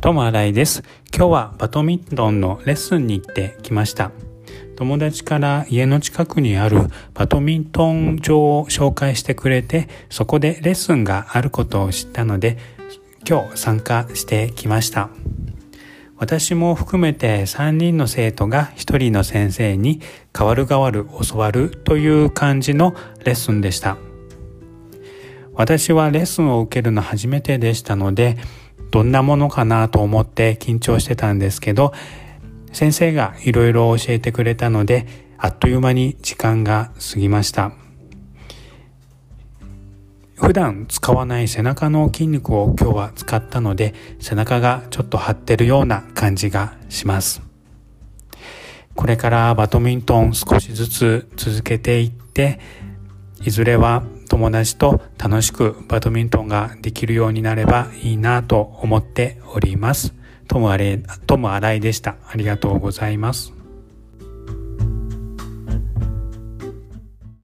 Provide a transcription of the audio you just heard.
トム新井です。今日はバドミントンのレッスンに行ってきました。友達から家の近くにあるバドミントン場を紹介してくれてそこでレッスンがあることを知ったので今日参加してきました。私も含めて3人の生徒が1人の先生に代わる代わる教わるという感じのレッスンでした。私はレッスンを受けるの初めてでしたのでどんなものかなと思って緊張してたんですけど先生がいろいろ教えてくれたのであっという間に時間が過ぎました。普段使わない背中の筋肉を今日は使ったので背中がちょっと張ってるような感じがします。これからバドミントン少しずつ続けていっていずれは友達と楽しくバドミントンができるようになればいいなと思っております。トムアレイ、トムアライでした。ありがとうございます。